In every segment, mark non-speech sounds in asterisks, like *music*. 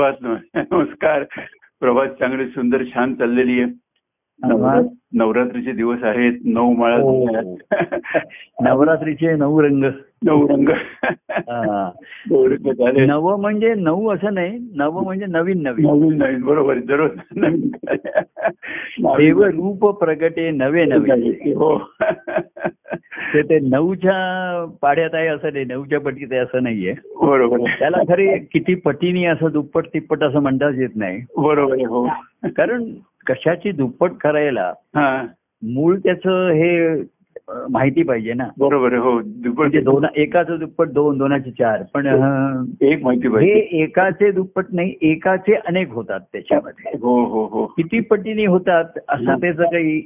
प्रभात नमस्कार. प्रभात चांगली सुंदर छान चाललेली आहे. नवा- नवरात्रीचे दिवस आहेत. नऊ माळा हो. नवरात्रीचे नऊ रंग. नऊ रंग. नव म्हणजे नऊ असं नाही. नव म्हणजे नवीन नवीन. नवीन नवीन. बरोबर. दररोज नवीन देव रूप प्रगटे नवे नवे. हो. ते ते नऊच्या पाड्यात आहे असं नाही नऊच्या पटीत आहे असं नाहीये. बरोबर. त्याला खरे किती पटीने असं दुप्पट तिप्पट असं म्हणताच येत नाही. बरोबर हो. कारण कशाची दुप्पट करायला हा. मूळ त्याचं हे माहिती पाहिजे ना. बरोबर आहे हो. दुप्पट म्हणजे दोन एकाचं दुप्पट दोन दोनाचे चार. पण अं, एक माहिती हे पाहिजे एकाचे दुप्पट नाही एकाचे अनेक होतात त्याच्यामध्ये. हो हो हो. किती पटीने होतात असं त्याचं काही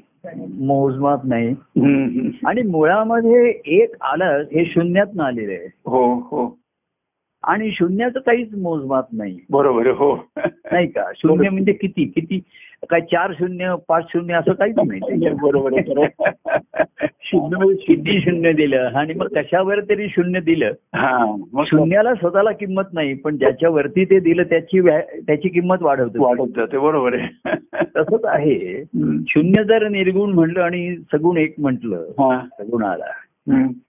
मोजमाप नाही. आणि मुळामध्ये एक आलं हे शून्यात आलेलं आहे. हो हो. आणि शून्याचं काहीच मोजमाप नाही बरोबर हो नाही का शून्य म्हणजे किती किती काय चार शून्य पाच शून्य असं काहीच नाही. बरोबर. शून्य म्हणजे किती शून्य दिलं आणि मग कशावर तरी शून्य दिलं हा मग शून्याला स्वतःला किंमत नाही पण ज्याच्यावरती ते दिलं त्याची त्याची किंमत वाढवतो वाढत जाते बरोबर आहे तसंच आहे. शून्य जर निर्गुण म्हणलं आणि सगुण एक म्हटलं. सगुणाला.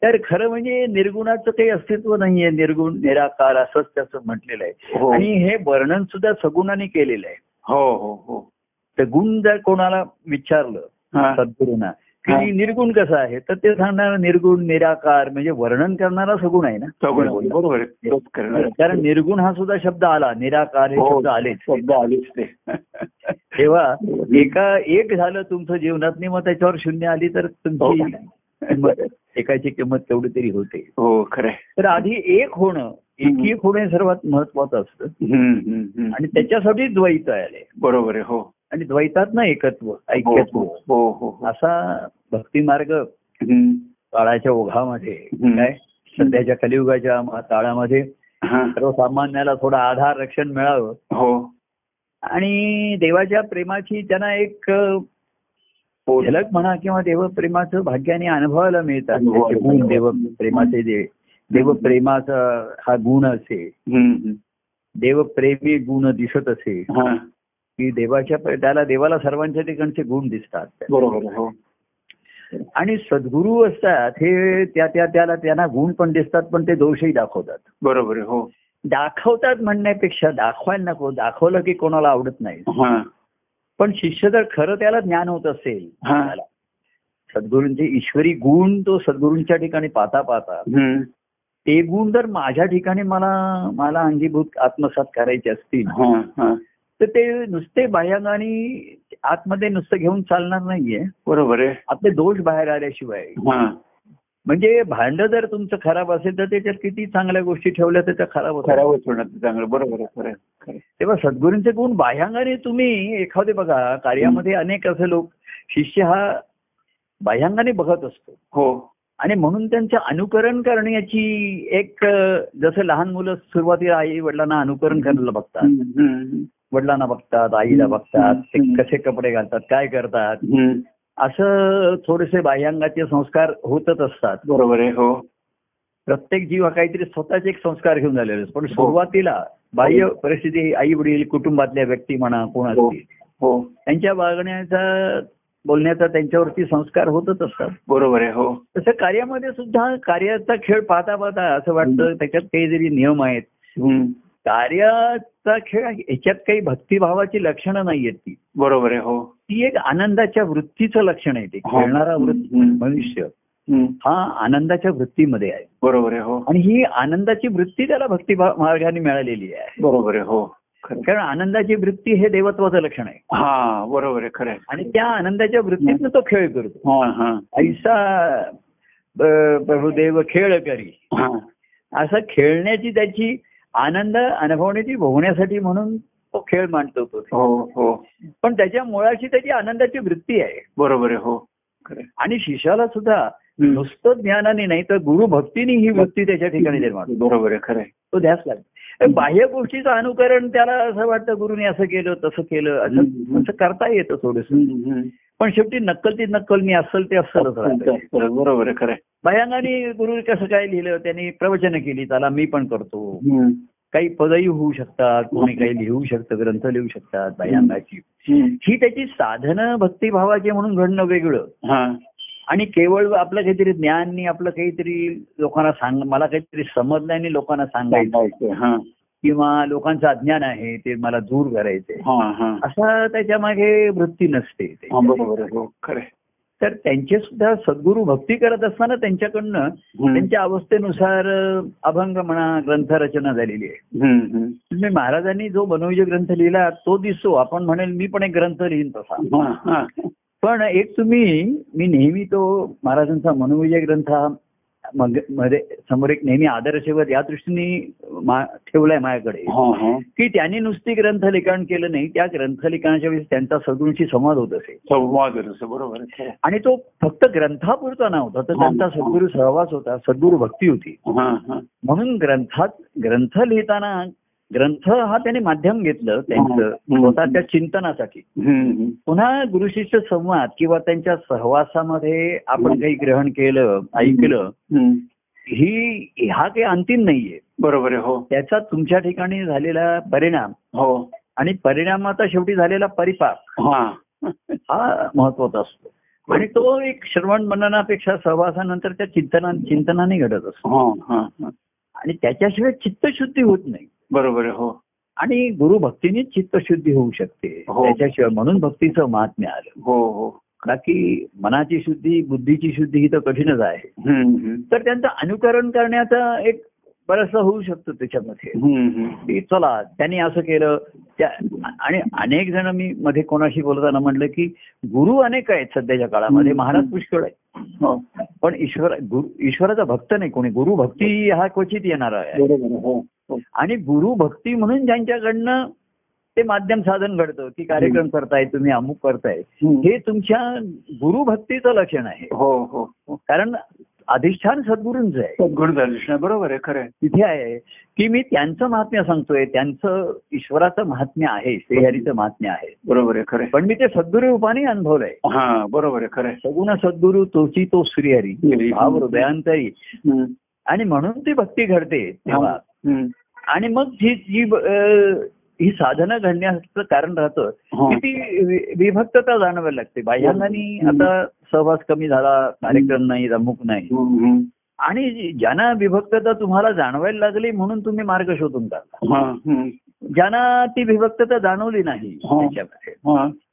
तर खरं म्हणजे निर्गुणाचं काही अस्तित्व नाहीये निर्गुण निराकार असंच त्याचं म्हटलेलं आहे. हो. आणि हे वर्णन सुद्धा सगुणाने केलेलं आहे. हो हो हो. तर गुण जर कोणाला विचारलं. सद्गुरूंना. की निर्गुण कसं आहे? तर ते सांगणार निर्गुण निराकार म्हणजे वर्णन करणारा सगुण आहे ना? बोल. बरोबर. कारण निर्गुण हा सुद्धा शब्द आला निराकार हे हो, शब्द आलेच. शब्द आलेच ते. तेव्हा *laughs* एका एक झालं तुमचं जीवनात मग त्याच्यावर शून्य आली तर तुमची हो. *laughs* किंमत एकाची किंमत तेवढी तरी होते. हो खरंय. तर आधी एक होणं एकी होणं हे सर्वात महत्वाचं असतं. आणि त्याच्यासाठी द्वैत आले. बरोबर आहे हो. आणि द्वैतात ना एकत्व हो ऐक्यत्व. हो हो हो. असा भक्ती मार्ग. काळाच्या ओघामध्ये. काय? सध्याच्या कलियुगाच्या काळामध्ये हा. सर्वसामान्याला थोडा आधार रक्षण मिळावं. हो. आणि देवाच्या प्रेमाची त्यांना एक हो झलक म्हणा किंवा देवप्रेमाचं भाग्याने अनुभवायला मिळतात. गुण देव मिळतात. प्रेमाचे जे देवप्रेमाचा हा गुण असे. देवप्रेमी गुण दिसत असे. की देवाच्या त्याला देवाला सर्वांच्या ठिकाणचे गुण दिसतात. हो. आणि सद्गुरू असतात हे त्या त्या त्याला त्यांना गुण पण दिसतात पण ते दोषही दाखवतात. बरोबर हो. दाखवतात म्हणण्यापेक्षा दाखवायला नको. दाखवलं की कोणाला आवडत नाही. पण शिष्य जर खरं त्याला ज्ञान होत असेल हा. सद्गुरूंचे ईश्वरी गुण तो सद्गुरूंच्या ठिकाणी पाहता पाहता. ते गुण जर माझ्या ठिकाणी मला मला अंगीभूत आत्मसात करायचे असतील हा, हा. तर ते नुसते बाह्यांगाने आतमध्ये नुसतं घेऊन चालणार नाहीये बरोबर आहे आपले दोष बाहेर आल्याशिवाय हा म्हणजे भांड जर तुमचं खराब असेल तर त्याच्यात किती चांगल्या गोष्टी ठेवल्या तर त्या खराब खराबच होणार चांगलं. बरोबर. तेव्हा सद्गुरूंचे गुण बाह्यांगाने तुम्ही एखादे बघा कार्यामध्ये अनेक असे लोक शिष्य हा बाह्यांगाने बघत असतो. हो. आणि म्हणून त्यांचं अनुकरण करण्याची एक जसं लहान मुलं सुरुवातीला आई वडिलांना अनुकरण करायला बघतात. वडिलांना बघतात आईला बघतात ते. कसे कपडे घालतात काय करतात. असं थोडेसे बाह्यांगाचे संस्कार होतच असतात. बरोबर आहे हो. प्रत्येक जीव हा काहीतरी स्वतःचे एक संस्कार घेऊन झालेले असतो हो. पण सुरुवातीला बाह्य परिस्थिती आई वडील कुटुंबातल्या व्यक्ती म्हणा कोण हो. असतील हो. त्यांच्या वागण्याचा बोलण्याचा त्यांच्यावरती संस्कार होतच असतात. बरोबर आहे हो. तसं कार्यामध्ये सुद्धा कार्याचा खेळ पाहता पाहता असं वाटतं. त्याच्यात काही जरी नियम आहेत. कार्याचा खेळ ह्याच्यात काही भक्तिभावाची लक्षणं नाहीयेत ती. बरोबर आहे हो. ती एक आनंदाच्या वृत्तीचं लक्षण आहे ते. हो. खेळणारा. मनुष्य. हा आनंदाच्या वृत्तीमध्ये आहे. बरोबर आहे हो. आणि ही आनंदाची वृत्ती त्याला भक्तिभाव मार्गाने मिळालेली आहे. बरोबर आहे हो. कारण आनंदाची वृत्ती हे देवत्वाचं लक्षण आहे. हा बरोबर आहे खरं. आणि त्या आनंदाच्या वृत्तीतनं तो खेळ करतो. हा हा. ऐसा प्रभुदेव खेळ करी असं खेळण्याची त्याची आनंद अनुभवण्याची भोगण्यासाठी म्हणून तो खेळ मांडतो तो हो हो पण त्याच्या मुळाशी त्याची आनंदाची वृत्ती आहे बरोबर आहे हो. आणि शिष्याला सुद्धा. नुसतं ज्ञानाने नाही तर गुरु भक्तीने ही वृत्ती त्याच्या ठिकाणी निर्माण. बरोबर आहे खरं. तो ध्यास लागतो बाह्य गोष्टीचं अनुकरण त्याला असं वाटतं गुरुने असं केलं तसं केलं असं. असं करता येतं थोडस. पण शेवटी नक्कल ती नक्कल मी असल ते असलच राहतं बरोबर खरं. भयांगाने गुरु कसं काय लिहिलं त्यांनी प्रवचन केली त्याला मी पण करतो. काही पदही होऊ शकतात कोणी काही लिहू शकतं ग्रंथ लिहू शकतात हम्म. ही त्याची साधनं भक्तिभावाची म्हणून घडणं वेगळं हा आणि केवळ आपलं काहीतरी ज्ञान आपलं काहीतरी लोकांना सांग मला काहीतरी समजलं आणि लोकांना सांगायचं. किंवा लोकांचं अज्ञान आहे ते मला दूर करायचंय. हा हा. असा त्याच्यामागे वृत्ती नसते हा, हो. तर त्यांचे सुद्धा सद्गुरू भक्ती करत असताना त्यांच्याकडनं. त्यांच्या अवस्थेनुसार अभंग म्हणा ग्रंथरचना झालेली आहे. महाराजांनी जो मनोविजय ग्रंथ लिहिला तो दिसतो आपण म्हणेल मी पण एक ग्रंथ लिहीन तसा. पण एक तुम्ही मी नेहमी तो महाराजांचा मनोविजय ग्रंथ हा मग- मध्ये समोर एक नेहमी आदर्शवत या दृष्टीने ठेवलाय माझ्याकडे. की त्यांनी नुसती ग्रंथ लिखाण केलं नाही त्या ग्रंथ लिखाणाच्या वेळेस त्यांचा सद्गुरूंशी संवाद होत असेल संवाद बरोबर. आणि तो फक्त ग्रंथापुरता नव्हता तर त्यांचा सद्गुरू सहवास होता सद्गुरू भक्ती होती. म्हणून ग्रंथात ग्रंथ लिहिताना ग्रंथ हा त्याने माध्यम घेतलं त्यांचं हम्म. स्वतःच्या चिंतनासाठी. पुन्हा गुरुशिष्य संवाद किंवा त्यांच्या सहवासामध्ये आपण काही ग्रहण केलं ऐकलं. ही हा काही अंतिम नाहीये. बरोबर आहे हो. त्याचा तुमच्या ठिकाणी झालेला परिणाम हो. आणि परिणामाचा शेवटी झालेला परिपाक हा. हा महत्त्वाचा असतो. आणि तो एक श्रवण मननापेक्षा सहवासानंतर त्या चिंतना चिंतनाने घडत असतो. हा, हा, हा. आणि त्याच्याशिवाय चित्तशुद्धी होत नाही. बरोबर हो. आणि गुरुभक्तीनेच चित्तशुद्धी होऊ शकते. हो. त्याच्याशिवाय म्हणून भक्तीचं महात्म्य आलं हो हो. बाकी मनाची शुद्धी बुद्धीची शुद्धी ही तर कठीणच आहे. तर त्यांचं अनुकरण करण्याचा एक बरंचसं होऊ शकतं त्याच्यामध्ये. की चला त्यांनी असं केलं. त्या आणि अनेक जण मी मध्ये कोणाशी बोलताना म्हणलं की गुरु अनेक आहेत सध्याच्या काळामध्ये. महाराज पुष्कळ आहे हो. पण ईश्वर गुरु ईश्वराचा भक्त नाही कोणी. गुरु भक्ती हा क्वचित येणारा आहे. आणि गुरु भक्ती म्हणून ज्यांच्याकडनं ते माध्यम साधन घडतं की कार्यक्रम करताय तुम्ही अमुक करताय. हे तुमच्या गुरु भक्तीचं लक्षण आहे हो हो हो कारण अधिष्ठान सद्गुरूंचं आहे गुरुदर्शन बरोबर आहे खरं. तिथे आहे की मी त्यांचं महात्म्य सांगतोय त्यांचं ईश्वराचं महात्म्य आहे श्रीहरीचं महात्म्य आहे बरोबर आहे खरं. पण मी ते सद्गुरू रूपाने अनुभवलंय हा बरोबर आहे खरं. सगुण सद्गुरू तोची तो श्रीहरी. भाव हृदयांतरी. आणि म्हणून ती भक्ती घडते तेव्हा. आणि मग जी जी ही साधनं घडण्याचं कारण राहतं. की ती विभक्तता जाणवायला लागते बाह्यांनी. आता सहवास कमी झाला कार्यक्रम नाही अमुक नाही. आणि ज्यांना विभक्तता तुम्हाला जाणवायला लागली म्हणून तुम्ही मार्ग शोधून काढला हा. ज्यांना ती विभक्तता जाणवली नाही.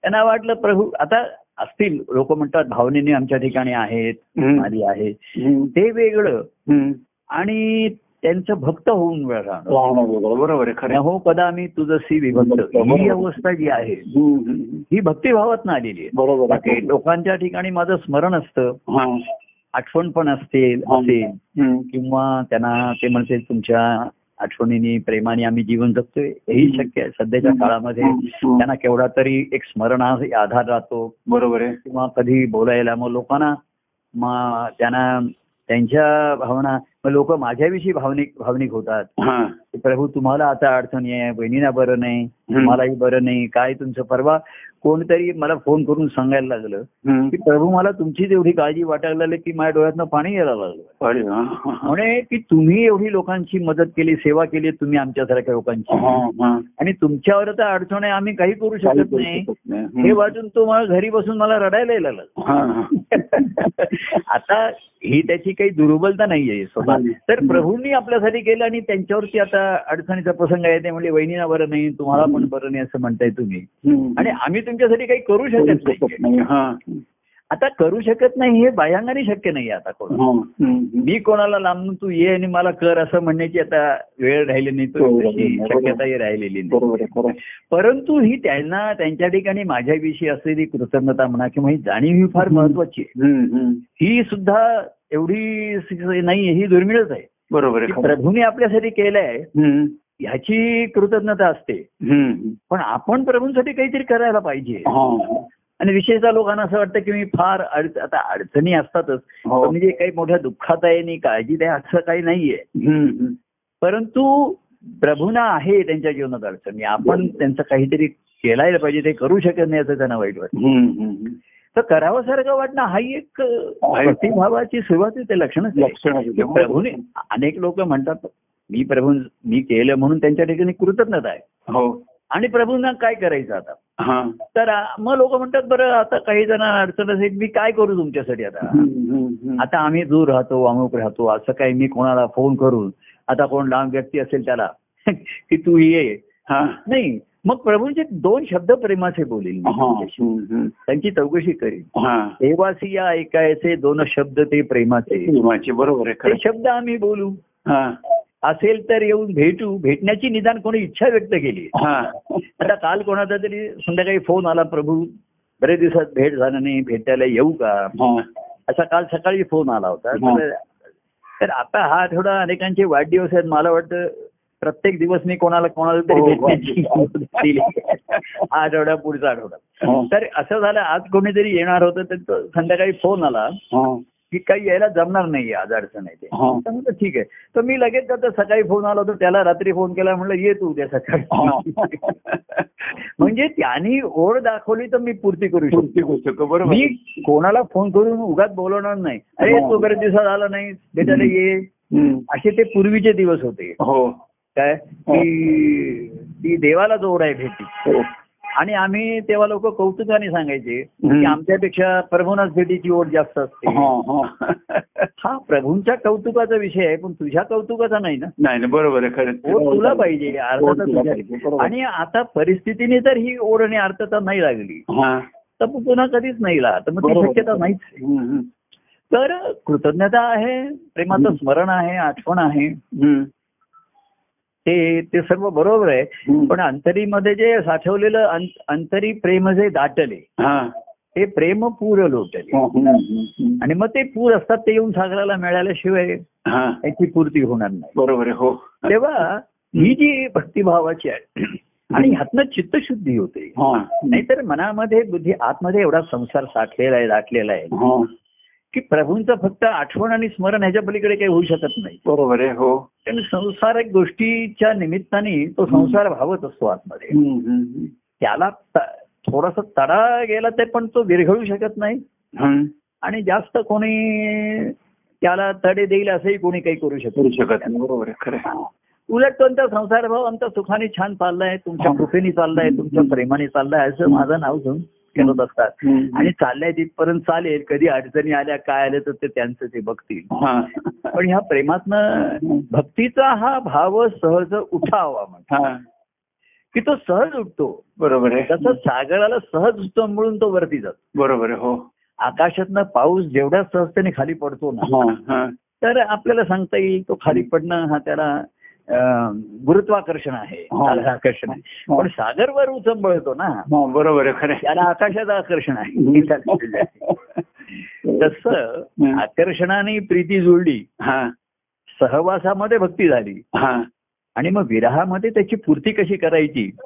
त्यांना वाटलं प्रभू आता असतील लोक म्हणतात भावनेने आमच्या ठिकाणी आहेत. आली आहे. ते वेगळं. आणि त्यांचं भक्त होऊन. बरोबर आहे. हो कदा मी तुझसी विभक्त बरोबर. ही अवस्था जी आहे. ही भक्तिभावात आलेली आहे बरोबर. लोकांच्या ठिकाणी माझं स्मरण असतं. आठवण पण असतील हा. असेल. किंवा त्यांना ते म्हणते तुमच्या आठवणीने प्रेमाने आम्ही जीवन जगतोय हेही शक्य आहे. सध्याच्या काळामध्ये. त्यांना केवढा तरी एक स्मरण आधार राहतो. बरोबर आहे. किंवा कधी बोलायला मग लोकांना मग त्यांना त्यांच्या भावना मग लोक माझ्याविषयी भावनिक भावनिक होतात. प्रभू तुम्हाला आता अडचणी आहे बहिणीला बरं नाही तुम्हालाही बरं नाही काय तुमचं परवा कोणतरी मला फोन करून सांगायला लागलं. की प्रभू मला तुमचीच एवढी काळजी वाटायला लागली की माझ्या डोळ्यातनं पाणी यायला लागलं. म्हणे की तुम्ही एवढी लोकांची मदत केली सेवा केली तुम्ही आमच्यासारख्या लोकांची. आणि तुमच्यावर तर अडचण आहे आम्ही काही करू शकत नाही. हे. वाचून तो मला घरी बसून मला रडायला यायला लागलं. *laughs* आता ही त्याची काही दुर्बलता नाहीये स्वतः. तर प्रभूंनी आपल्यासाठी केलं आणि त्यांच्यावरती आता अडचणीचा प्रसंग आहे ते म्हणजे वहिनीला बरं नाही तुम्हाला पण बरं नाही असं म्हणताय तुम्ही. आणि आम्ही तुमच्यासाठी काही करू शकत नाही. हा. आता करू शकत नाही हे बाह्यांगाने शक्य नाही आता कोण हा. मी कोणाला लांबून तू ये आणि मला कर असं म्हणण्याची आता वेळ राहिली नाही तो. शक्यताही राहिलेली नाही. परंतु ही त्यांना त्यांच्या ठिकाणी माझ्याविषयी असलेली कृतज्ञता म्हणा किंवा ही जाणीव ही फार महत्वाची आहे. ही सुद्धा एवढी नाही ही दुर्मिळच आहे बरोबर. प्रभूने आपल्यासाठी केलंय. ह्याची कृतज्ञता असते. पण आपण प्रभूंसाठी काहीतरी करायला पाहिजे. आणि विशेषतः लोकांना असं वाटतं की मी फार आता अडचणी असतातच हो. म्हणजे काही मोठ्या दुःखात आहे आणि काळजीत आहे असं काही नाहीये. परंतु प्रभूना आहे त्यांच्या जीवनात अडचणी आपण त्यांचं काहीतरी केलायला पाहिजे ते करू शकत नाही असं त्यांना वाईट वाटतं. तर करावंसारखं वाटणं हा एक आहे. भक्तिभावाची सुरुवात आहे ते लक्षणच आहे. की प्रभूने अनेक लोक म्हणतात मी प्रभू मी केलं म्हणून त्यांच्या ठिकाणी कृतज्ञता आहे. हो. आणि प्रभूंना काय करायचं आता? हा. तर मग लोक म्हणतात बरं आता काही जणांना अडचण असेल मी काय करू तुमच्यासाठी आता. आता आम्ही दूर राहतो अमुक राहतो असं काही मी कोणाला फोन करून आता कोण लांब व्यक्ती असेल त्याला *laughs* की तू ये. हा. नाही मग प्रभूंचे दोन शब्द प्रेमाचे बोलील. त्यांची चौकशी करीन. हा. देवासी या ऐकायचे दोन शब्द ते प्रेमाचे. बरोबर आहे शब्द आम्ही बोलू. असेल तर येऊन भेटू. भेटण्याची निदान कोणी इच्छा व्यक्त केली. आता काल कोणाचा तरी संध्याकाळी फोन आला प्रभू बरेच दिवसात भेट झालं नाही भेटायला येऊ का? असा काल सकाळी फोन आला होता. तर तर आता हा थोडा अनेकांचे वाढदिवस आहेत. मला वाटतं प्रत्येक दिवस मी कोणाला कोणाला तरी हो, भेटण्याची दिली. हा आठवडा पुढचा आठवडा. हा. तर असं झालं आज कोणीतरी येणार होतं तर तो संध्याकाळी फोन आला हा. की काही यायला जमणार नाही आज अडचण आहे ते. हा. ठीक आहे. तर मी लगेच आता सकाळी फोन आला होता त्याला रात्री फोन केला म्हणलं ये तू उद्या सकाळी. *laughs* म्हणजे त्यांनी ओढ दाखवली तर मी पूर्ती करू शकतो. बरोबर. मी कोणाला फोन करून उगाच बोलवणार नाही. अरे हा. तो बरेच दिवसात आला नाही भेटायला ये. असे ते पूर्वीचे दिवस होते. हो. काय की ती देवाला जोड आहे भेटी हो आणि आम्ही तेव्हा लोक कौतुकाने सांगायचे की. आमच्यापेक्षा प्रभूनाच भेटीची ओढ जास्त असते हा, हा. *laughs* हा प्रभूंच्या कौतुकाचा विषय आहे पण तुझ्या कौतुकाचा नाही ना नाही ना बरोबर आहे खरं ओढ तुला पाहिजे अर्थात. आणि आता परिस्थितीने जर ही ओढ आणि अर्थता नाही लागली हा तर पुन्हा कधीच नाही ला तर मग ती. शक्यता नाहीच. तर कृतज्ञता आहे प्रेमाचं. स्मरण आहे आठवण आहे. ते ते सर्व बरोबर आहे. पण अंतरीमध्ये जे साठवलेलं अंतरी प्रेम जे दाटले हा. ते प्रेम पूर लोटले. हम्म. आणि मग ते पूर असतात ते येऊन सागराला मिळाल्याशिवाय हा. त्याची पूर्ती होणार नाही. बरोबर आहे हो. तेव्हा ही जी भक्तिभावाची आहे आणि ह्यातनं चित्तशुद्धी होते. हा. नाहीतर मनामध्ये बुद्धी आतमध्ये एवढा संसार साठलेला आहे दाटलेला आहे. हा. की प्रभूंचं फक्त आठवण आणि स्मरण ह्याच्या पलीकडे काही होऊ शकत नाही. बरोबर आहे हो. कारण संसारिक गोष्टीच्या निमित्ताने तो संसार भावत असतो आतमध्ये. त्याला थोडासा तडा गेला तर पण तो विरघळू शकत नाही. आणि जास्त कोणी त्याला तडे देईल असंही कोणी काही करू शकत करू शकत नाही. बरोबर आहे खरं. उलट तुमचा संसार भाव आमचा सुखाने छान चाललाय तुमच्या. कृपेने चाललाय तुमच्या प्रेमाने चाललाय असं माझं नाव घेऊन करत असतात. आणि चाललंय तिथपर्यंत चालेल. कधी अडचणी आल्या काय आल्या तर ते त्यांचं ते बघतील. पण ह्या प्रेमातनं भक्तीचा हा भाव सहज उठावा म्हणतो हा. की तो सहज उठतो. बरोबर आहे. तसं सागराला सहज उठतो म्हणून तो वरती जातो. बरोबर आहे हो. आकाशातनं पाऊस जेवढ्या सहजतेने खाली पडतो ना तर आपल्याला सांगता येईल तो खाली पडणं हा त्याला गुरुत्वाकर्षण आहे. हा. सागर आकर्षण आहे पण सागरवर उचंबळतो ना. हा बरोबर आहे खरं. त्याला आकाशाचं आकर्षण आहे. तसं आकर्षणाने प्रीती जुळली. हा. सहवासामध्ये भक्ती झाली. हा. आणि मग विरहामध्ये त्याची पूर्ती कशी करायची?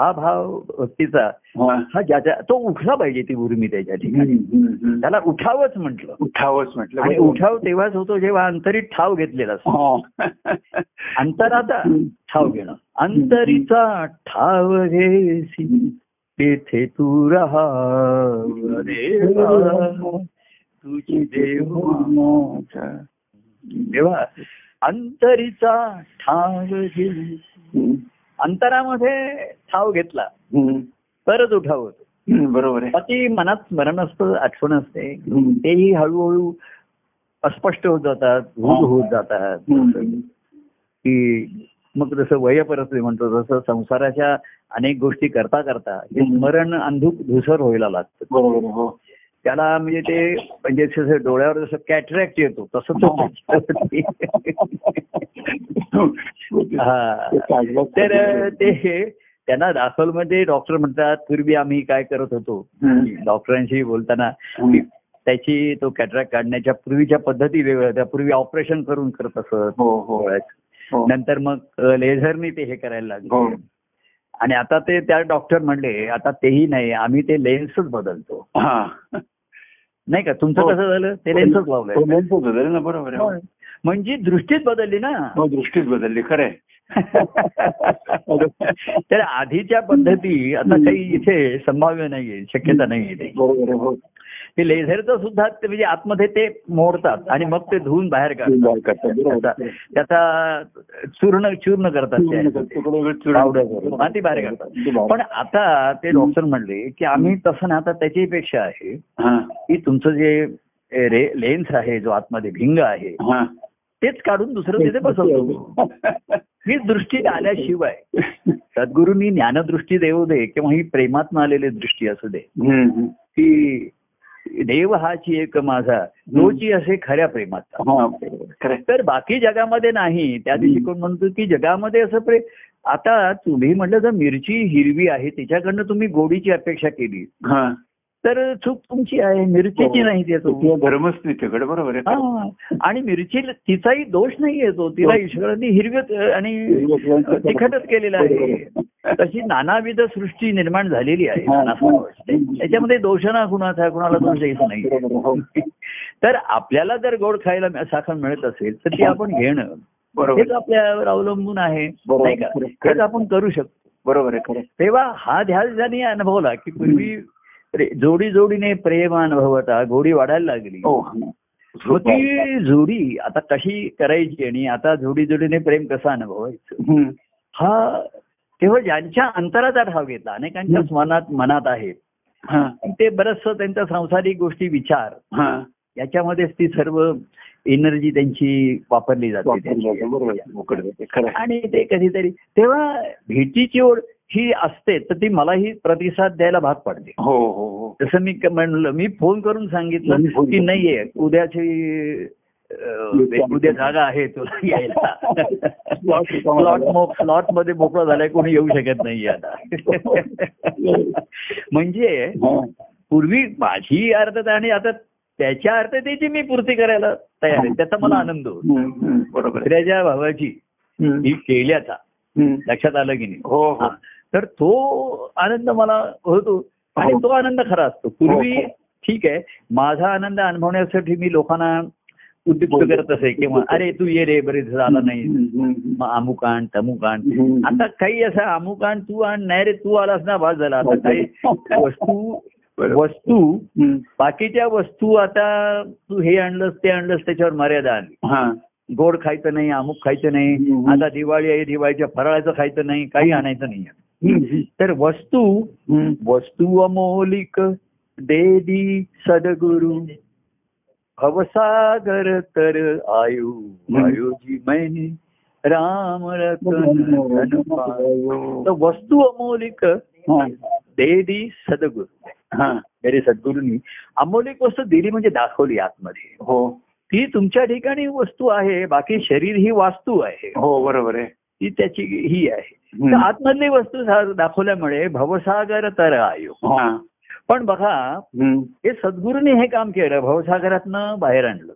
हा भाव भक्तीचा हा. ज्याच्या तो उठला पाहिजे ती उर्मी त्याच्या ठिकाणी. त्याला उठावंच म्हटलं. उठावंच म्हटलं. आणि. उठाव तेव्हाच होतो जेव्हा अंतरीत ठाव घेतलेला असतो. हा. अंतराचा ठाव घेणं. अंतरीचा ठाव घेसी तेथे तू राहा. तुझी देव तेव्हा अंतरीचा ठाव घे. हम्म. अंतरामध्ये ठाव घेतला. तरच उठाव होतो बरोबर बाकी मनात स्मरण असतं आठवण असते. तेही हळूहळू अस्पष्ट होत जातात भूत होत जातात. की मग जसं वयपरत्वे म्हणतो तसं संसाराच्या अनेक गोष्टी करता करता हे. स्मरण अंधुक धुसर व्हायला लागतं त्याला म्हणजे ते म्हणजे जसं डोळ्यावर जसं कॅटरॅक्ट येतो तसं तो हा. तर ते त्यांना दाखवलमध्ये डॉक्टर म्हणतात पूर्वी आम्ही काय करत होतो. डॉक्टरांशी बोलताना. त्याची तो कॅटरॅक्ट काढण्याच्या पूर्वीच्या पद्धती वेगळ्या होत्या. पूर्वी ऑपरेशन करून करत असत. हो हो. हो. नंतर मग लेझरनी ते हे करायला लागले. आणि आता ते त्या डॉक्टर म्हणले आता तेही नाही आम्ही ते लेन्सच बदलतो. नाही का? तुमचं हो. कसं झालं? ते लेन्सच लावलंय. बदलले ना बरोबर आहे म्हणजे दृष्टीच बदलली ना. हो दृष्टीच बदलली. खरंय. तर आधीच्या पद्धती आता काही इथे संभाव्य नाहीये शक्यता नाहीये ते लेझरचं सुद्धा ते म्हणजे आतमध्ये ते मोडतात आणि मग ते धुवून बाहेर काढतात. त्याचा त्याचा चूर्ण चूर्ण करतात चूर्ण ते. करतात, तुकडे वगैरे चूर्ण पावडर करतात. हा, ती बाहेर काढतात. पण आता ते डॉक्टर म्हणले की आम्ही तसं ना आता त्याच्याही पेक्षा आहे हा, की तुमचं जे लेन्स आहे जो आतमध्ये भिंग आहे. तेच काढून दुसरं तिथे बसवतो. *laughs* ही दृष्टी आल्याशिवाय. सद्गुरूंनी ज्ञानदृष्टी देऊ दे किंवा ही प्रेमातून आलेली दृष्टी असू दे. की देव हाची एक माझा तोची असे खऱ्या आहे. तर बाकी जगामध्ये नाही. त्या दिवशी कोण म्हणतो की जगामध्ये असं प्रे आता तुम्ही म्हटलं तर मिरची हिरवी आहे. तिच्याकडनं तुम्ही गोडीची अपेक्षा केली. तर चूक तुमची आहे. मिरचीची नाही धर्मच नाही तिकडे बरोबर आहे. हा. आणि मिरची तिचाही दोष नाहीये तो. तिला ईश्वरांनी हिरव्य आणि तिखटच केलेलं आहे. तशी नानाविध सृष्टी निर्माण झालेली आहे. हा. त्याच्यामध्ये दोष ना कुणाचा कुणाला दोष द्यायचा नाही हो. तर आपल्याला जर गोड खायला साखर मिळत असेल तर ती आपण घेणं. हेच आपल्यावर अवलंबून आहे. नाही का? आपण करू शकतो. बरोबर आहे. तेव्हा हा ध्यास ज्यांनी अनुभवला की पूर्वी प्रे- जोडी जोडीने प्रेम अनुभवता गोडी वाढायला लागली. हो मग ती जोडी आता कशी करायची आणि आता जोडी जोडीने प्रेम कसं अनुभवायचं. हा तेव्हा ज्यांच्या अंतराचा ठाव घेतला अनेकांच्या मनात मनात आहे. हा, ते बरचसं त्यांच्या सांसारिक गोष्टी विचार. हा. याच्यामध्येच ती सर्व एनर्जी त्यांची वापरली जाते त्यांची. आणि ते कधीतरी तेव्हा भेटीची ओढ ही असते तर ती मलाही प्रतिसाद द्यायला भाग पडते हो हो हो जसं मी म्हणलं मी फोन करून सांगितलं की. नाहीये उद्याची उद्या जागा आहे तुला *laughs* यायला स्लॉटमध्ये मोकळा झालाय कोणी येऊ शकत नाही आता *laughs* म्हणजे. पूर्वी माझी अर्थता आणि आता त्याच्या अर्थतेची मी पूर्ती करायला तयार आहे त्याचा मला आनंद होतो. दुसऱ्याच्या भावाची. ही केल्याचा. लक्षात आलं की नाही हा. हो तर तो आनंद मला होतो आणि हो. तो आनंद खरा असतो पूर्वी हो. ठीक आहे माझा आनंद अनुभवण्यासाठी मी लोकांना उद्युक्त. करत असे किंवा अरे तू ये रे बरेच झाला नाही अमुक आण तमुक आण. आता काही असं अमुक आण तू आण नाही रे तू आलास ना बाद झाला आता काही वस्तू. *laughs* वस्तू. बाकीच्या वस्तू आता तू हे आणलंस ते आणलंस त्याच्यावर मर्यादा आली हा गोड खायचं नाही अमुक खायचं नाही. आता दिवाळी आहे दिवाळीच्या फराळाचं खायचं नाही काही आणायचं नाही. तर वस्तू. वस्तू अमोलिक देदी सदगुरु भवसागर तर आयु आयुजी मैने राम रतन वस्तू अमोलिक. देदी सदगुरु हा. मेरे सद्गुरूंनी अमोलिक वस्तू दिली म्हणजे दाखवली आतमध्ये हो ती तुमच्या ठिकाणी वस्तू आहे बाकी शरीर ही वास्तू आहे हो बरोबर आहे ती त्याची ही आहे. तर आतमधली वस्तू दाखवल्यामुळे भवसागर तर आयो हा. पण बघा. हे सद्गुरूंनी हे काम केलं भवसागरातनं बाहेर आणलं.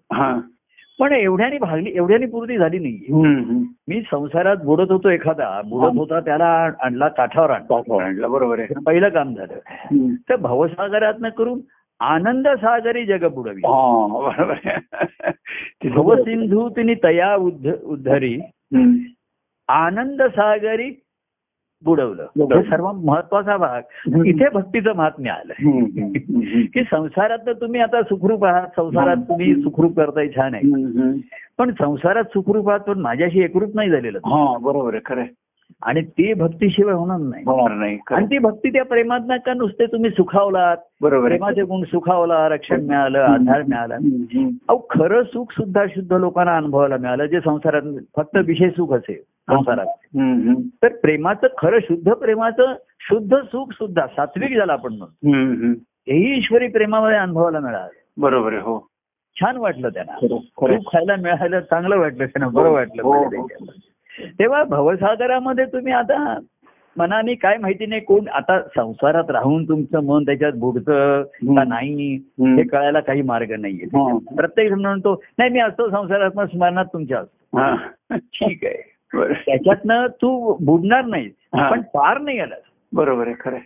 पण एवढ्यानी भागली एवढ्यानी पूर्ती झाली. हम्म. मी संसारात बुडत होतो एखादा बुडत होता त्याला आणला काठावर आणला बरोबर आहे पहिलं काम झालं. तर भवसागरातनं करून आनंद सागरी जग बुडवी भवसिंधू तिने तया उद्ध उद्धरी. आनंद सागरी बुडवलं. सर्वात महत्त्वाचा भाग इथे भक्तीचं महात्म्य आलं. की संसारात तर तुम्ही आता सुखरूप आहात संसारात तुम्ही सुखरूप करताय छान आहे. पण संसारात सुखरूप आहात पण माझ्याशी एकरूप नाही झालेलं हा बरोबर आहे खरं. आणि ते भक्तीशिवाय होणार नाही. होणार नाही आणि. ती भक्ती त्या प्रेमात का नुसते तुम्ही सुखावलात बरोबर प्रेमाचे गुण सुखावला रक्षण मिळालं आधार मिळाला. अहो खरं सुख सुद्धा शुद्ध लोकांना अनुभवायला मिळालं जे संसारात फक्त विषय सुख असेल संसारात. तर प्रेमाचं खरं शुद्ध प्रेमाचं शुद्ध सुख सुद्धा सात्विक झालं आपण. हम्म. हेही ईश्वरी प्रेमामध्ये अनुभवायला मिळालं. बरोबर हो. छान वाटलं त्यांना. खूप खायला मिळालं चांगलं वाटलं त्यांना बरं वाटलं तेव्हा भवसागरामध्ये तुम्ही आता मनाने काय माहिती नाही कोण आता संसारात राहून तुमचं मन त्याच्यात बुडतं का. नाही. हे कळायला काही मार्ग नाहीये. प्रत्येक जण म्हणतो नाही मी असतो संसारात स्मरणात तुमच्या असतो. ठीक आहे. त्याच्यातनं तू बुडणार नाही. पण पार नाही आलास बरोबर आहे खरं.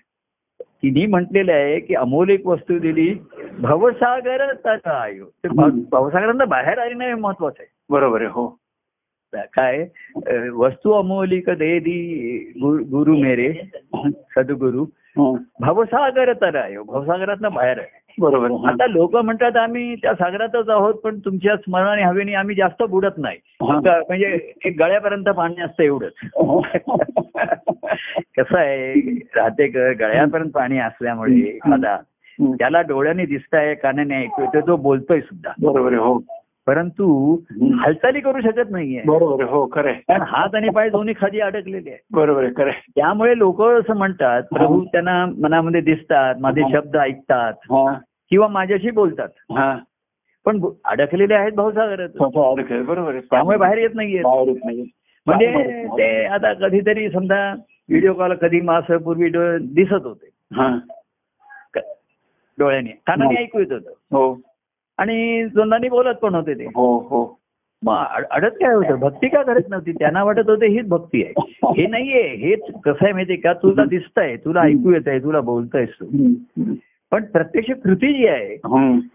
तिने म्हटलेलं आहे की अमोलिक वस्तू दिली भवसागर तथा आयो. भवसागरांना बाहेर आली नाही महत्वाचं आहे बरोबर आहे हो काय वस्तू अमोलिक दे गुरु मेरे सद्गुरु. हा. भवसागर तर आहे भवसागरातनं बाहेर आहे. बरोबर. हा. आता लोक म्हणतात आम्ही त्या सागरातच आहोत पण तुमच्या स्मरणाने हवेने आम्ही जास्त बुडत नाही. हा. म्हणजे एक गळ्यापर्यंत पाणी असतं एवढंच. *laughs* कसं आहे राहते गळ्यापर्यंत पाणी असल्यामुळे एखादा. त्याला डोळ्याने दिसताय कानाने ऐकतोय तो बोलतोय सुद्धा. बरोबर हो. परंतु हालचाली करू शकत नाहीये. बरोबर हो कारण हात आणि पाय दोन्ही खाली अडकलेले आहेत. बरोबर आहे खरंय. त्यामुळे लोक असं म्हणतात प्रभू त्यांना मनामध्ये दिसतात माझे शब्द ऐकतात हा. किंवा माझ्याशी बोलतात. हा. पण अडकलेले आहेत भाऊसागरात अडक आहे बरोबर आहे. त्यामुळे बाहेर येत नाहीये म्हणजे ते आता कधीतरी समजा व्हिडिओ कॉल कधी मास पूर्वी दिसत होते. हा. डोळ्याने. कानाने ऐकू येत होतं. हो. आणि जोंडाने बोलत पण होते ते. हो हो. मग अड- अडत काय होतं? भक्ती का करत नव्हती? त्यांना वाटत होते हीच भक्ती आहे. हे नाहीये. हेच कसं आहे माहितीये का? तुला दिसतंय तुला ऐकू येत आहे तुला बोलतायस तू. पण प्रत्यक्ष कृती जी आहे.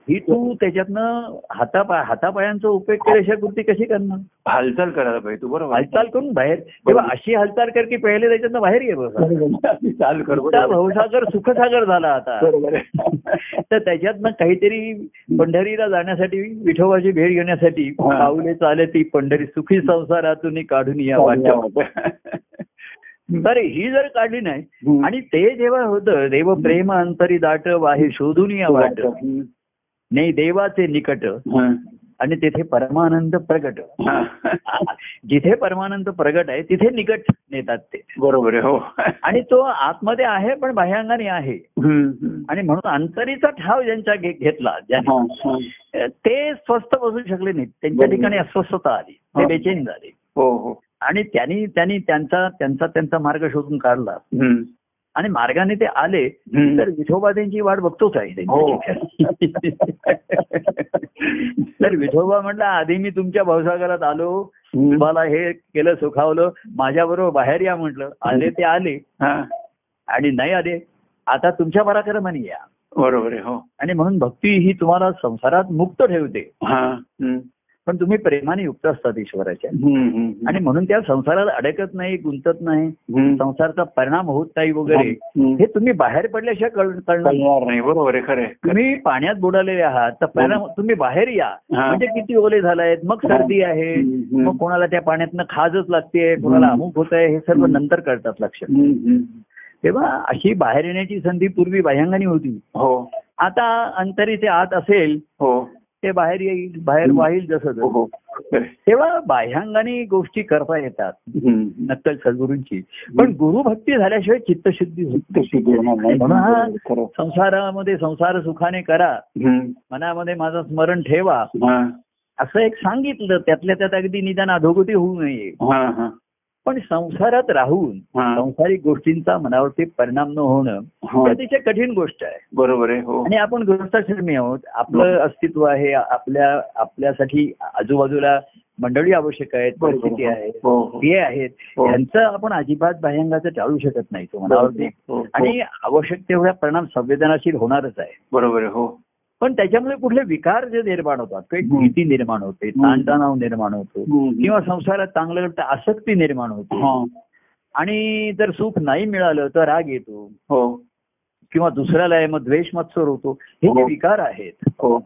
ही तू त्याच्यातनं हातापाय हातापायांचा उपयोग केल्याशिवाय कृती कशी करणार? हालचाल करायला पाहिजे तू बरोबर. हालचाल करून बाहेर तेव्हा अशी हालचाल कर की पहिले त्याच्यातनं बाहेर ये चाल भवसागर सुखसागर झाला आता. तर त्याच्यातनं काहीतरी पंढरीला जाण्यासाठी विठोबाची भेट घेण्यासाठी. पाऊले चाले ती पंढरी सुखी संसारातून काढून या वाट तर ही जर काढली नाही. आणि ते जेव्हा होतं देव प्रेम अंतरी दाट वाहे शोधून या वाट. नाही देवाचे निकट. आणि तिथे परमानंद प्रगट. *laughs* जिथे परमानंद प्रगट आहे तिथे निकट नेतात ते. बरोबर आहे हो. आणि तो आतमध्ये आहे पण बाह्यांगाने आहे. आणि म्हणून अंतरीचा ठाव ज्यांच्या घेतला ज्याने. ते स्वस्थ बसू शकले नाहीत. त्यांच्या ठिकाणी अस्वस्थता आली. ते. बेचैन झाले. हो हो. आणि त्यांनी त्यांनी त्यांचा त्यांचा त्यांचा मार्ग शोधून काढला. आणि मार्गाने ते आले. तर विठोबा त्यांची वाट बघतोच आहे हो. तर विठोबा म्हटलं आधी मी तुमच्या भवसागरात आलो. तुम्हाला हे केलं सुखावलं माझ्याबरोबर बाहेर या म्हटलं आले ते आले हा. आणि नाही आले आता तुमच्या पराक्रमाने या बरोबर आहे हो आणि म्हणून भक्ती ही तुम्हाला संसारात मुक्त ठेवते. पण तुम्ही प्रेमाने युक्त असतात ईश्वराच्या. आणि म्हणून त्या संसारात अडकत नाही गुंतत नाही. संसाराचा परिणाम होत नाही वगैरे. हे तुम्ही बाहेर पडल्याशिवाय कळ- कळणार नाही. बरोबर आहे खरं. तुम्ही पाण्यात बुडालेले आहात तर परिणाम तुम्ही बाहेर या. म्हणजे किती ओले झालायत मग सर्दी आहे. मग कोणाला त्या पाण्यातनं खाजच लागते कोणाला अमुक होत आहे हे सर्व नंतर कळतात लक्षात. हम्म. तेव्हा अशी बाहेर येण्याची संधी पूर्वी बाह्यांगाने होती हो आता अंतरीचे आत असेल हो ते बाहेर येईल बाहेर वाहील जसं हो जसं. हो. तेव्हा बाह्यांगाने गोष्टी करता येतात. नक्कल सद्गुरूंची पण गुरुभक्ती झाल्याशिवाय चित्तशुद्धी संसारामध्ये संसार सुखाने करा. मनामध्ये माझं स्मरण ठेवा. असं एक सांगितलं त्यातल्या त्यात अगदी निदान अधोगती होऊ नये. पण संसारात राहून. संसारिक गोष्टींचा मनावरती परिणाम न होणं हा. अतिशय कठीण गोष्ट आहे. बरोबर आहे हो. आणि आपण गृहस्थाश्रमी आहोत. आपलं अस्तित्व आहे आपल्या आपल्यासाठी आजूबाजूला मंडळी आवश्यक आहेत परिस्थिती आहे हो हो. हे आहेत. यांचं आपण अजिबात बाह्यांगाचं टाळू शकत नाही तो मनावरती. आणि आवश्यक तेवढा परिणाम संवेदनाशील होणारच आहे. बरोबर आहे हो. पण त्याच्यामुळे कुठले विकार जे निर्माण होतात काही. भीती निर्माण होते. ताणतणाव निर्माण होतो. किंवा संसारात चांगलं करता आसक्ती निर्माण होते. आणि जर सुख नाही मिळालं तर राग येतो हो किंवा दुसऱ्याला आहे मग द्वेष मत्सर होतो हे जे हो. विकार आहेत हो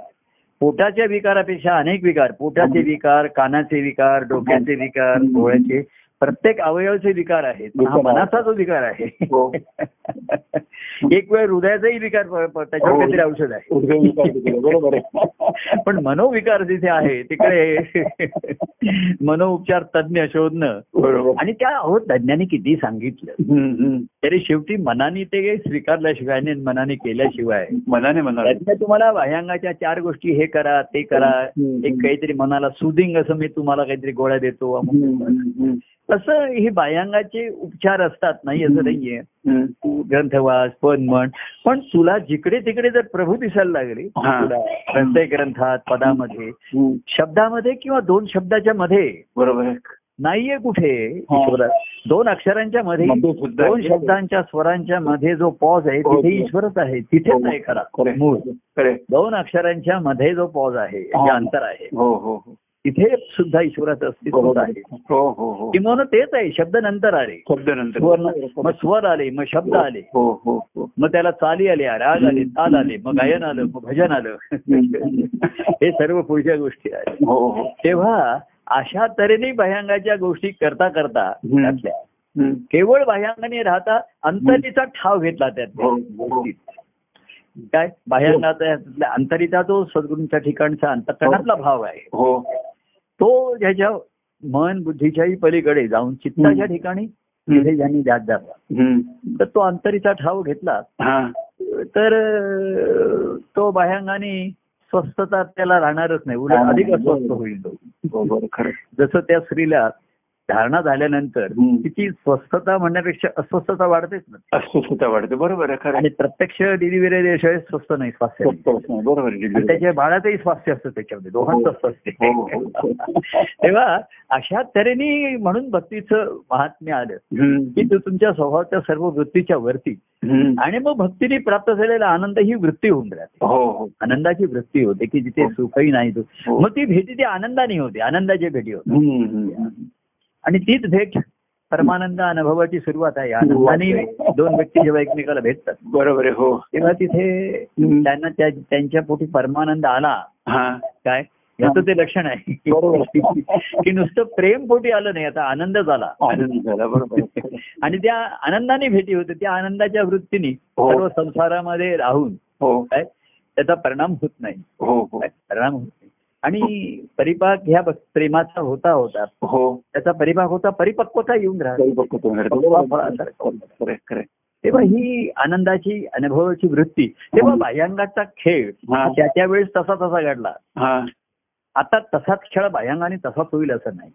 पोटाच्या विकारापेक्षा अनेक विकार पोटाचे विकार कानाचे विकार डोक्याचे विकार डोळ्याचे प्रत्येक अवयवाचे विकार आहेत हा. मनाचा जो विकार आहे हो. *laughs* एक वेळ हृदयाचाही विकार त्याच्यावर हो. काहीतरी औषध आहे *laughs* पण मनोविकार जिथे आहे तिकडे *laughs* मनोउपचार तज्ज्ञ शोधणं आणि त्या हो तज्ज्ञांनी किती सांगितलं. तरी शेवटी मनाने ते स्वीकारल्याशिवाय आणि मनाने केल्याशिवाय मनाने म्हणाल तुम्हाला बाह्यांगाच्या चार गोष्टी हे करा ते करा. एक काहीतरी मनाला सुदिंग असं मी तुम्हाला काहीतरी गोळ्या देतो तसं ही बाह्यांगाचे उपचार असतात नाही असं नाहीये तू ग्रंथ वाच पद म्हण पण तुला जिकडे तिकडे जर प्रभू दिसायला लागले हा. प्रत्येक ग्रंथात पदामध्ये शब्दामध्ये किंवा दोन शब्दाच्या मध्ये बरोबर नाहीये कुठे हा. ईश्वरा दोन अक्षरांच्या मध्ये दोन. शब्दांच्या स्वरांच्या मध्ये जो पॉज आहे हो. तिथे ईश्वरच आहे तिथेच आहे खरा खरं आहे. मूळ खरं आहे. दोन अक्षरांच्या मध्ये जो पॉज आहे हा. अंतर आहे हो हो हो तिथे सुद्धा ईश्वराचं अस्तित्व आहे. हो हो हो. किंवा तेच आहे शब्द नंतर आले. शब्द नंतर. मग स्वर आले मग शब्द आले. हो हो हो. मग त्याला चाली आल्या राग आले ताल आले मग गायन आलं मग भजन आलं. हे सर्व पुढच्या गोष्टी आहेत. तेव्हा अशा तऱ्हेने भयांगाच्या गोष्टी करता करता. केवळ भयांगाने राहता अंतरीचा ठाव घेतला त्यात. काय? भयांगाचा अंतरीचा जो सद्गुरूंच्या ठिकाणचा अंतकरणातला भाव आहे. हो. तो ज्याच्या मन बुद्धीच्याही पलीकडे जाऊन चित्ताच्या. ठिकाणी तिथे ज्यांनी जाता हम्म. तर तो अंतरीचा ठाव घेतला. हा. तर तो बाह्यांगाने स्वस्थता त्याला राहणारच नाही. उलट अधिक अस्वस्थ होईल तो. जसं त्या स्त्रीला धारणा झाल्यानंतर. तिची स्वस्थता म्हणण्यापेक्षा अस्वस्थता वाढतेच ना अस्वस्थता वाढते बरोबर आहे आणि प्रत्यक्ष डिलिव्हरी देशाळे स्वस्त नाही स्वास्थ्य बरोबर त्याच्या बाळाचंही स्वास्थ्य असतं त्याच्यामध्ये दोघांचं हो, असते हो, हो. *laughs* तेव्हा अशा तऱ्हेने म्हणून भक्तीचं महात्म्य आलं. की तो तुमच्या स्वभावाच्या सर्व वृत्तीच्या वरती. आणि मग भक्तीने प्राप्त झालेला आनंद ही वृत्ती होऊन राहते आनंदाची वृत्ती होते की जिथे. सुखही नाही तो. मग ती भेटी ती आनंदाने होते आनंदाची भेटी होते. आणि तीच भेट परमानंद अनुभवाची सुरुवात आहे. आनंदाने दोन व्यक्ती जेव्हा एकमेकाला भेटतात. बरोबर आहे हो. तेव्हा तिथे. त्यांना त्या त्यांच्या पोटी परमानंद आला. हा. काय? याचं ते लक्षण आहे. *laughs* की नुसतं प्रेम पोटी आलं नाही. आता आनंद झाला. आनंद झाला बरोबर. *laughs* आणि त्या आनंदाने भेटी होते. त्या आनंदाच्या वृत्तीने हो. सर्व संसारामध्ये राहून हो. काय? त्याचा परिणाम होत नाही. हो परिणाम होत आणि परिपाक ह्या प्रेमाचा होता होता. हो. त्याचा परिपाक होता परिपक्वता येऊन राहते. तेव्हा ही आनंदाची अनुभवाची वृत्ती तेव्हा बाह्यांगाचा खेळ हा. त्या त्या वेळेस तसा तसा घडला. हा. आता तसाच खेळ बाह्यांगाने तसाच होईल असं नाही.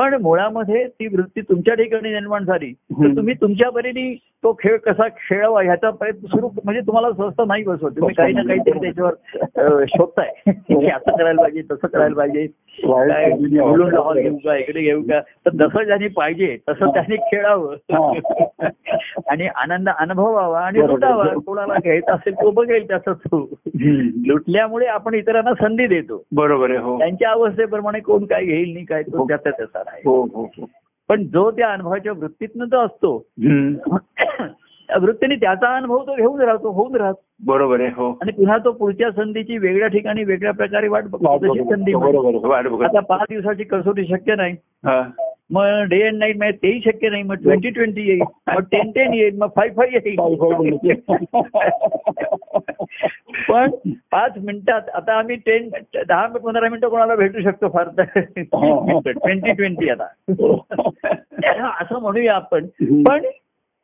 पण मुळामध्ये ती वृत्ती तुमच्या ठिकाणी निर्माण झाली. तर. तुम्ही तुमच्या परीने तो खेळ कसा खेळावा ह्याचा प्रयत्न सुरू म्हणजे तुम्हाला स्वस्त नाही बसवत. तुम्ही काही ना काहीतरी त्याच्यावर शोधताय. *laughs* की असं करायला पाहिजे तसं करायला पाहिजे. काय बोलून लावा घेऊ का इकडे घेऊ का? तर जसं ज्याने पाहिजे तसं त्याने खेळावं. *laughs* आणि आनंद अनुभवावा आणि. लुटावा. कोणाला घ्यायचा असेल तो बघेल त्याचा तो. हम्म. लुटल्यामुळे आपण इतरांना संधी देतो. बरोबर आहे हो. त्यांच्या अवस्थेप्रमाणे कोण काय घेईल नाही काय तो हो. त्याचा त्याचा. आहे हो हो हो. पण जो त्या अनुभवाच्या वृत्तीतनं जो असतो *clears throat* *clears throat* वृत्तीने त्याचा अनुभव तो घेऊन राहतो होऊन राहतो. बरोबर आहे हो. आणि पुन्हा तो पुढच्या संधीची वेगळ्या ठिकाणी वेगळ्या प्रकारे वाट बघतो. संधी आता पाच दिवसाची कसोटी शक्य नाही. हा. मग डे अँड नाईट मॅच तेही शक्य नाही. मग ट्वेंटी ट्वेंटी येईल. मग टेन टेन येईल. मग फाय फाय येईल. पण पाच मिनिटात आता आम्ही टेन दहा पंधरा मिनिटं कोणाला भेटू शकतो फार तर. ट्वेंटी ट्वेंटी आता. असं म्हणूया आपण. पण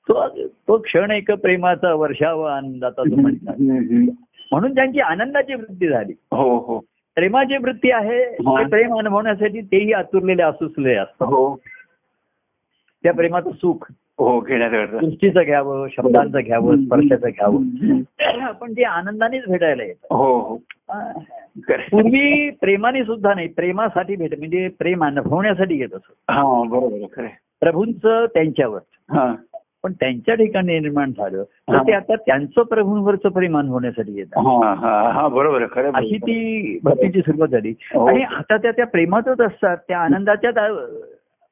तो तो क्षण एक प्रेमाचा वर्षावा आनंदाचा तो म्हणतात. म्हणून त्यांची आनंदाची वृत्ती झाली. हो हो. प्रेमाची वृत्ती आहे. ते प्रेम अनुभवण्यासाठी तेही आतुरलेले असूसले असतात. हो. त्या प्रेमाचं सुख. हो दृष्टीचं घ्यावं शब्दांचं घ्यावं स्पर्शाचं घ्यावं. हम्म. पण ते आनंदानेच भेटायला येतं. हो हो. पूर्वी प्रेमाने सुद्धा नाही प्रेमासाठी भेट म्हणजे प्रेम अनुभवण्यासाठी येत असत. प्रभूंचं त्यांच्यावर. पण त्यांच्या ठिकाणी निर्माण झालं तर हा. ते आता त्यांचं प्रभूंवरचं प्रेम अनुभवण्यासाठी येतात हा हा हा बरोबर. अशी ती भक्तीची सुरुवात झाली हो. आणि आता त्या त्या प्रेमातच असतात त्या आनंदाच्या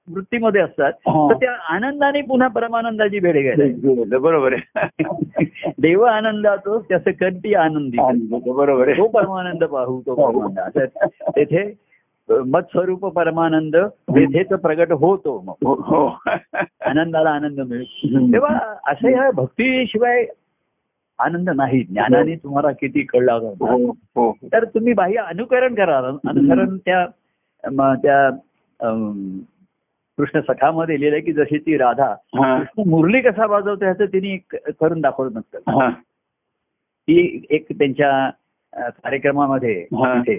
वृत्तीमध्ये असतात हा. तर त्या आनंदाने पुन्हा परमानंदाची भेट घ्यायला बरोबर आहे *laughs* देव आनंदातो त्याचं कंटी आनंदी बरोबर आहे तो परमानंद पाहू तो परमानंद असं मत्स्वरूप परमानंद तेथेच प्रगट होतो मग. हो हो. आनंदाला आनंद मिळतो. तेव्हा असं ह्या भक्तीशिवाय आनंद नाही. ज्ञानाने तुम्हाला किती कळला हो तर तुम्ही बाह्य अनुकरण करा. अनुसरण त्या त्या कृष्ण सखामध्ये लिहिलंय की जशी ती राधा कृष्ण मुरली कसा वाजवतो ह्याचं तिने करून दाखवलं नसतं हा. ती एक त्यांच्या कार्यक्रमामध्ये. तिथे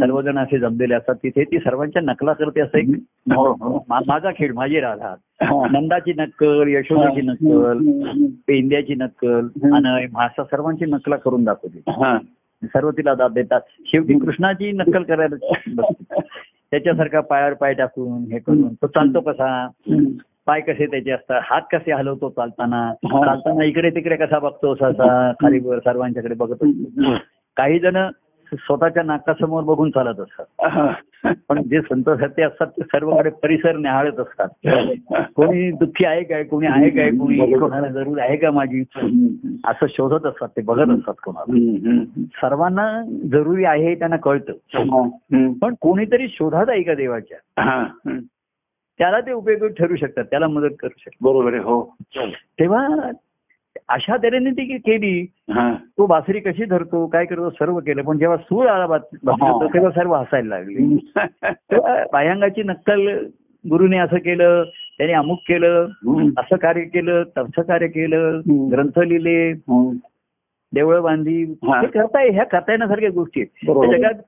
सर्वजण असे जमलेले असतात तिथे ती सर्वांच्या नकला करते असं एक हो हो माझा खेळ माझी राधा. नंदाची नक्कल यशोदाची नक्कल. पेंद्याची नक्कल. आणि सर्वांची नकला करून दाखवते सर्व तिला दाद देतात शेवटी कृष्णाची नक्कल करायला. त्याच्यासारखा पायावर पाय टाकून हे करून तो चालतो कसा. पाय कसे त्याचे असतात हात कसे हलवतो चालताना. चालताना इकडे तिकडे कसा बघतो असा खाली सर्वांच्याकडे बघत असतो. काही जण स्वतःच्या नाकासमोर बघून चालत असतात. पण जे संत सत्य असतात ते सर्वकडे परिसर निहाळत असतात. कोणी दुःखी आहे काय? कोणी आहे काय? कोणी कोणाला जरूर आहे का माझी असं शोधत असतात ते बघत असतात कोणाला. सर्वांना जरुरी आहे त्यांना कळतं. पण कोणीतरी शोधात आहे का देवाच्या. त्याला ते उपयोगी ठरू शकतात त्याला मदत करू शकतात. बरोबर आहे हो. तेव्हा अशा तऱ्हेने ती केली. हा. तो बासरी कशी धरतो काय करतो सर्व केलं. पण जेव्हा सूळ आला बात- बसला, तेव्हा सर्व हसायला लागले. बाह्यांगाची नक्कल गुरुने असं केलं त्याने अमुक केलं असं कार्य केलं तसं कार्य केलं. ग्रंथ लिहिले देवळं बांधली. हा. हे करताय ह्या करता येण्यासारख्या गोष्टी आहेत. त्या जगात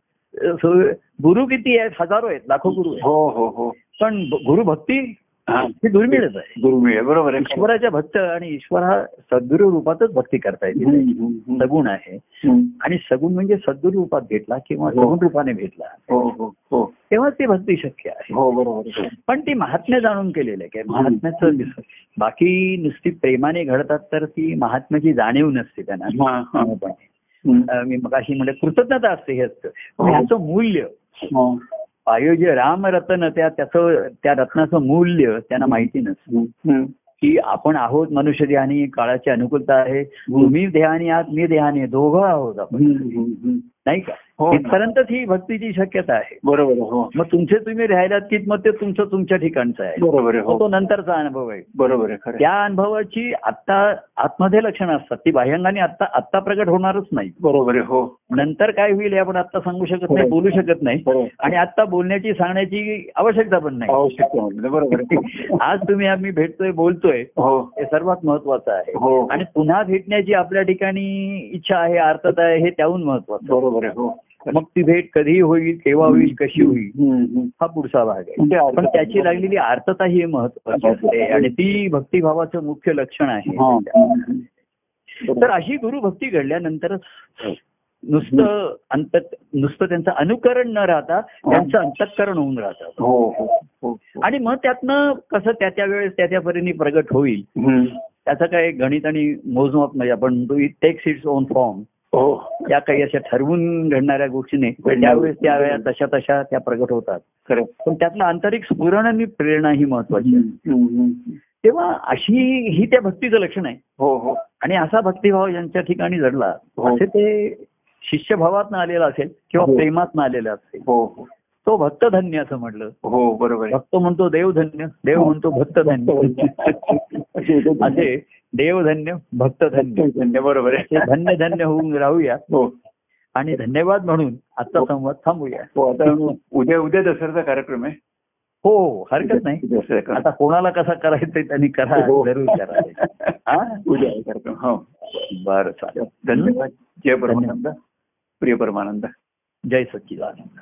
गुरु किती आहेत? हजारो आहेत लाखो गुरु आहेत. हो हो हो. पण गुरु भक्ती ही. दुर्मिळच आहे. दुर्मिळ आहे, बरोबर आहे. ईश्वराच्या भक्त आणि ईश्वर हा सद्गुरु रूपातच भक्ती करता येते. सगुण आहे. आणि सगुण म्हणजे सद्गुरु रूपात भेटला किंवा हो. सगुण रूपाने भेटला. हो हो तेव्हा ती भक्ती शक्य आहे. हो बरोबर. पण ती महात्म्य जाणून केलेलं आहे. की महात्म्याचं बाकी नुसती प्रेमाने घडतात तर ती महात्म्याची जाणीव नसते त्यांना. मी मग अशी म्हणजे कृतज्ञता असते हे असतं. ह्याचं मूल्य हो. अयोध्य रामरत्न त्या त्याचं त्या रत्नाचं मूल्य त्यांना माहिती नसतं. की आपण आहोत मनुष्य ध्यानी काळाची अनुकूलता आहे. तुम्ही देहानी आहात मी देहानी दोघं आहोत आपण. नाही का? हो. इथपर्यंतच ही भक्तीची शक्यता आहे. बरोबर हो. मग तुमचे तुम्ही राहिलात की मग ते तुमचं तुमच्या ठिकाणचं आहे. बरोबर हो. तो नंतरचा अनुभव आहे. बरोबर आहे खरं त्या अनुभवाची आत्ता आतमध्ये लक्षणं असतात. ती बाह्यांगाने आत्ता आत्ता प्रगट होणारच नाही. बरोबर आहे हो. नंतर काय होईल हे आपण आत्ता सांगू शकत नाही हो. बोलू शकत नाही. बरोबर आणि आत्ता बोलण्याची सांगण्याची आवश्यकता पण नाही. आवश्यक आहे म्हणजे बरोबर आहे *laughs* आज तुम्ही आम्ही भेटतोय बोलतोय हो. हे सर्वात महत्वाचं आहे. हो. आणि पुन्हा भेटण्याची आपल्या ठिकाणी इच्छा आहे अर्थता आहे हे त्याहून महत्वाचं बरोबर आहे हो. मग ती भेट कधी होईल केव्हा होईल कशी होईल. हा पुढचा भाग आहे. म्हणजे पण त्याची लागलेली आर्थता ही महत्वाची असते आणि ती भक्तिभावाचं मुख्य लक्षण आहे. हा. तर अशी गुरुभक्ती घडल्यानंतरच नुसतं अंत नुसतं त्यांचं अनुकरण न राहता त्यांचं अंतःकरण होऊन राहतं. हो हो हो आणि मग त्यातनं कसं त्या त्या वेळेस त्या त्या परीने प्रगट होईल. त्याचं काही गणित आणि मोजमाप नाही आपण it takes its own form हो त्या काही अशा ठरवून घडणाऱ्या गोष्टी पण त्यावेळेस त्या वेळा तशा तशा त्या प्रगट होतात. पण त्यातलं आंतरिक स्फुरण आणि प्रेरणा ही महत्वाची आहे. तेव्हा अशी ही त्या भक्तीचं लक्षण आहे. हो हो. आणि असा भक्तिभाव ज्यांच्या ठिकाणी घडला हो. असे ते शिष्यभावात आलेला असेल किंवा हो. प्रेमात आलेला असेल हो हो. तो भक्तधन्य असं म्हटलं. हो बरोबर भक्त म्हणतो देवधन्य देव म्हणतो भक्तधन्य. *laughs* असे देवधन्य भक्तधन्य. धन्य बरोबर असे आहे धन्य धन्य होऊन *laughs* राहूया. हो. आणि धन्यवाद म्हणून आजचा संवाद थांबूया. हो आता उद्या उद्या दसऱ्याचा कार्यक्रम आहे. हो हो हरकत नाही. आता कोणाला कसा करायचं त्यांनी करा हो. जरूर करा हा? उद्या कार्यक्रम. हो. बरं चालेल. धन्यवाद. जय परमानंद. प्रिय परमानंद. जय सच्चिदानंद.